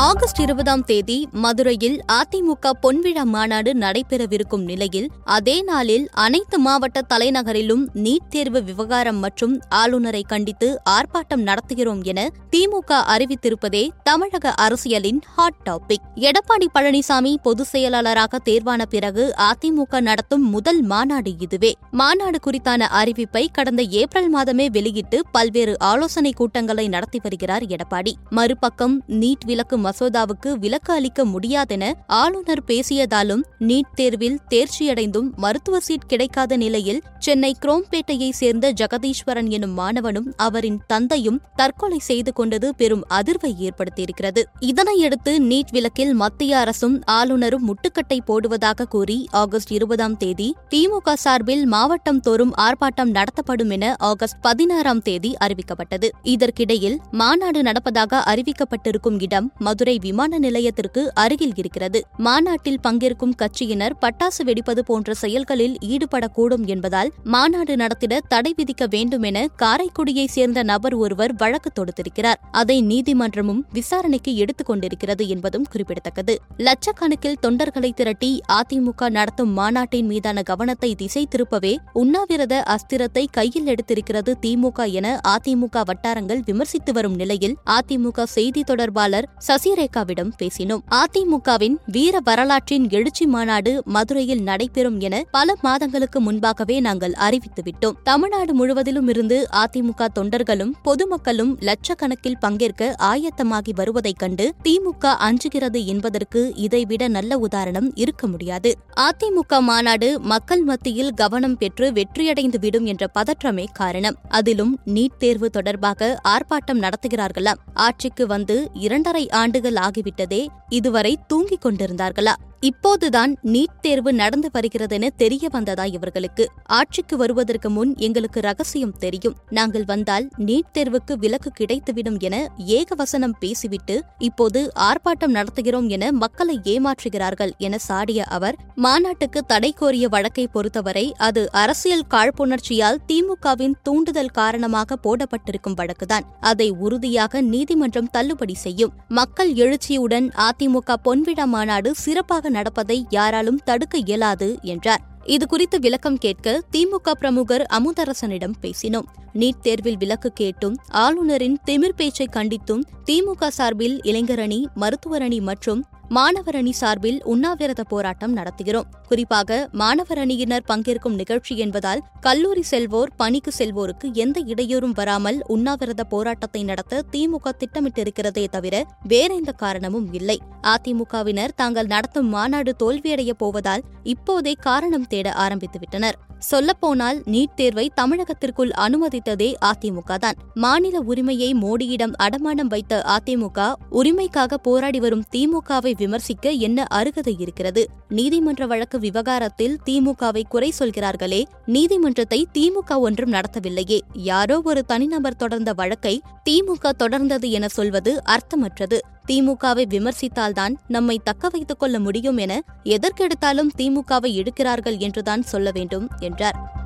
August இருபதாம் தேதி மதுரையில் அதிமுக பொன்விழா மாநாடு நடைபெறவிருக்கும் நிலையில் அதே நாளில் அனைத்து மாவட்ட தலைநகரிலும் நீட் தேர்வு விவகாரம் மற்றும் ஆளுநரை கண்டித்து ஆர்ப்பாட்டம் நடத்துகிறோம் என திமுக அறிவித்திருப்பதே தமிழக அரசியலின் ஹாட் டாபிக் எடப்பாடி பழனிசாமி பொதுச் செயலாளராக தேர்வான பிறகு அதிமுக நடத்தும் முதல் மாநாடு இதுவே. மாநாடு குறித்தான அறிவிப்பை கடந்த ஏப்ரல் மாதமே வெளியிட்டு பல்வேறு ஆலோசனை கூட்டங்களை நடத்தி வருகிறார் எடப்பாடி. மறுபக்கம் நீட் விலக்கு மசோதாவுக்கு விலக்கு அளிக்க முடியாதென ஆளுநர் பேசியதாலும் நீட் தேர்வில் தேர்ச்சியடைந்தும் மருத்துவ சீட் கிடைக்காத நிலையில் சென்னை குரோம்பேட்டையைச் சேர்ந்த ஜெகதீஸ்வரன் எனும் மாணவனும் அவரின் தந்தையும் தற்கொலை செய்து கொண்டது பெரும் அதிர்வை ஏற்படுத்தியிருக்கிறது. இதனையடுத்து நீட் விலக்கில் மத்திய அரசும் ஆளுநரும் முட்டுக்கட்டை போடுவதாக கூறி ஆகஸ்ட் இருபதாம் தேதி திமுக சார்பில் மாவட்டம் தோறும் ஆர்ப்பாட்டம் நடத்தப்படும் என ஆகஸ்ட் பதினாறாம் தேதி அறிவிக்கப்பட்டது. இதற்கிடையில் மாநாடு நடப்பதாக அறிவிக்கப்பட்டிருக்கும் இடம் மது மதுரை விமான நிலையத்திற்கு அருகில் இருக்கிறது. மாநாட்டில் பங்கேற்கும் கட்சியினர் பட்டாசு வெடிப்பது போன்ற செயல்களில் ஈடுபடக்கூடும் என்பதால் மாநாடு நடத்திட தடை விதிக்க வேண்டும் என காரைக்குடியைச் சேர்ந்த நபர் ஒருவர் வழக்கு தொடுத்திருக்கிறார். அதை நீதிமன்றமும் விசாரணைக்கு எடுத்துக் கொண்டிருக்கிறது என்பதும் குறிப்பிடத்தக்கது. லட்சக்கணக்கில் தொண்டர்களை திரட்டி அதிமுக நடத்தும் மாநாட்டின் மீதான கவனத்தை திசை திருப்பவே உண்ணாவிரத அஸ்திரத்தை கையில் எடுத்திருக்கிறது திமுக என அதிமுக வட்டாரங்கள் விமர்சித்து வரும் நிலையில் அதிமுக செய்தி தொடர்பாளர் சசி சசிரேகாவிடம் பேசினோம். அதிமுகவின் வீர வரலாற்றின் எழுச்சி மாநாடு மதுரையில் நடைபெறும் என பல மாதங்களுக்கு முன்பாகவே நாங்கள் அறிவித்துவிட்டோம் தமிழ்நாடு முழுவதிலும் இருந்து அதிமுக தொண்டர்களும் பொதுமக்களும் லட்சக்கணக்கில் பங்கேற்க ஆயத்தமாகி வருவதைக் கண்டு திமுக அஞ்சுகிறது என்பதற்கு இதைவிட நல்ல உதாரணம் இருக்க முடியாது. அதிமுக மாநாடு மக்கள் மத்தியில் கவனம் பெற்று வெற்றியடைந்து விடும் என்ற பதற்றமே காரணம். அதிலும் நீட் தேர்வு தொடர்பாக ஆர்ப்பாட்டம் நடத்துகிறார்களாம் ஆட்சிக்கு வந்து இரண்டரை ஆண்டு ஆண்டுகள் ஆகிவிட்டதே இதுவரை தூங்கிக் கொண்டிருந்தார்களா? இப்போதுதான் நீட் தேர்வு நடந்து வருகிறதென தெரிய வந்ததா இவர்களுக்கு? ஆட்சிக்கு வருவதற்கு முன் எங்களுக்கு ரகசியம் தெரியும். நாங்கள் வந்தால் நீட் தேர்வுக்கு விலக்கு கிடைத்துவிடும் என ஏகவசனம் பேசிவிட்டு இப்போது ஆர்ப்பாட்டம் நடத்துகிறோம் என மக்களை ஏமாற்றுகிறார்கள் என சாடிய அவர் மாநாட்டுக்கு தடை கோரிய வழக்கை பொறுத்தவரை அது அரசியல் காழ்ப்புணர்ச்சியால் திமுகவின் தூண்டுதல் காரணமாக போடப்பட்டிருக்கும் வழக்குதான். அதை உறுதியாக நீதிமன்றம் தள்ளுபடி செய்யும். மக்கள் எழுச்சியுடன் அதிமுக பொன்விழா மாநாடு சிறப்பாக நடப்பதை யாராலும் தடுக்க இயலாது என்றார். இதுகுறித்து விளக்கம் கேட்க திமுக பிரமுகர் அமுதரசனிடம் பேசினோம். நீட் தேர்வில் விலக்கு கேட்டும் ஆளுநரின் திமிர் பேச்சை கண்டித்தும் திமுக சார்பில் இளைஞரணி மருத்துவரணி மற்றும் மாணவர் அணி சார்பில் உண்ணாவிரத போராட்டம் நடத்துகிறோம். குறிப்பாக மாணவர் அணியினர் பங்கேற்கும் நிகழ்ச்சி என்பதால் கல்லூரி செல்வோர் பணிக்கு செல்வோருக்கு எந்த இடையூறும் வராமல் உண்ணாவிரத போராட்டத்தை நடத்த திமுக திட்டமிட்டிருக்கிறதே தவிர வேற எந்த காரணமும் இல்லை. அதிமுகவினர் தாங்கள் நடத்தும் மாநாடு தோல்வியடையப் போவதால் இப்போதே காரணம் தேட ஆரம்பித்துவிட்டனர். சொல்லப்போனால் நீட் தேர்வை தமிழகத்திற்குள் அனுமதித்ததே அதிமுக தான். மாநில உரிமையை மோடியிடம் அடமானம் வைத்த அதிமுக உரிமைக்காக போராடி வரும் திமுகவை விமர்சிக்க என்ன அருகதை இருக்கிறது? நீதிமன்ற வழக்கு விவகாரத்தில் திமுகவை குறை சொல்கிறார்களே நீதிமன்றத்தை திமுக ஒன்றும் நடத்தவில்லையே. யாரோ ஒரு தனிநபர் தொடர்ந்த வழக்கை திமுக தொடர்ந்தது என சொல்வது அர்த்தமற்றது. திமுகவை விமர்சித்தால்தான் நம்மை தக்க வைத்துக் கொள்ள முடியும் என எதற்கெடுத்தாலும் திமுகவை இழுக்கிறார்கள் என்றுதான் சொல்ல வேண்டும் என்றார்.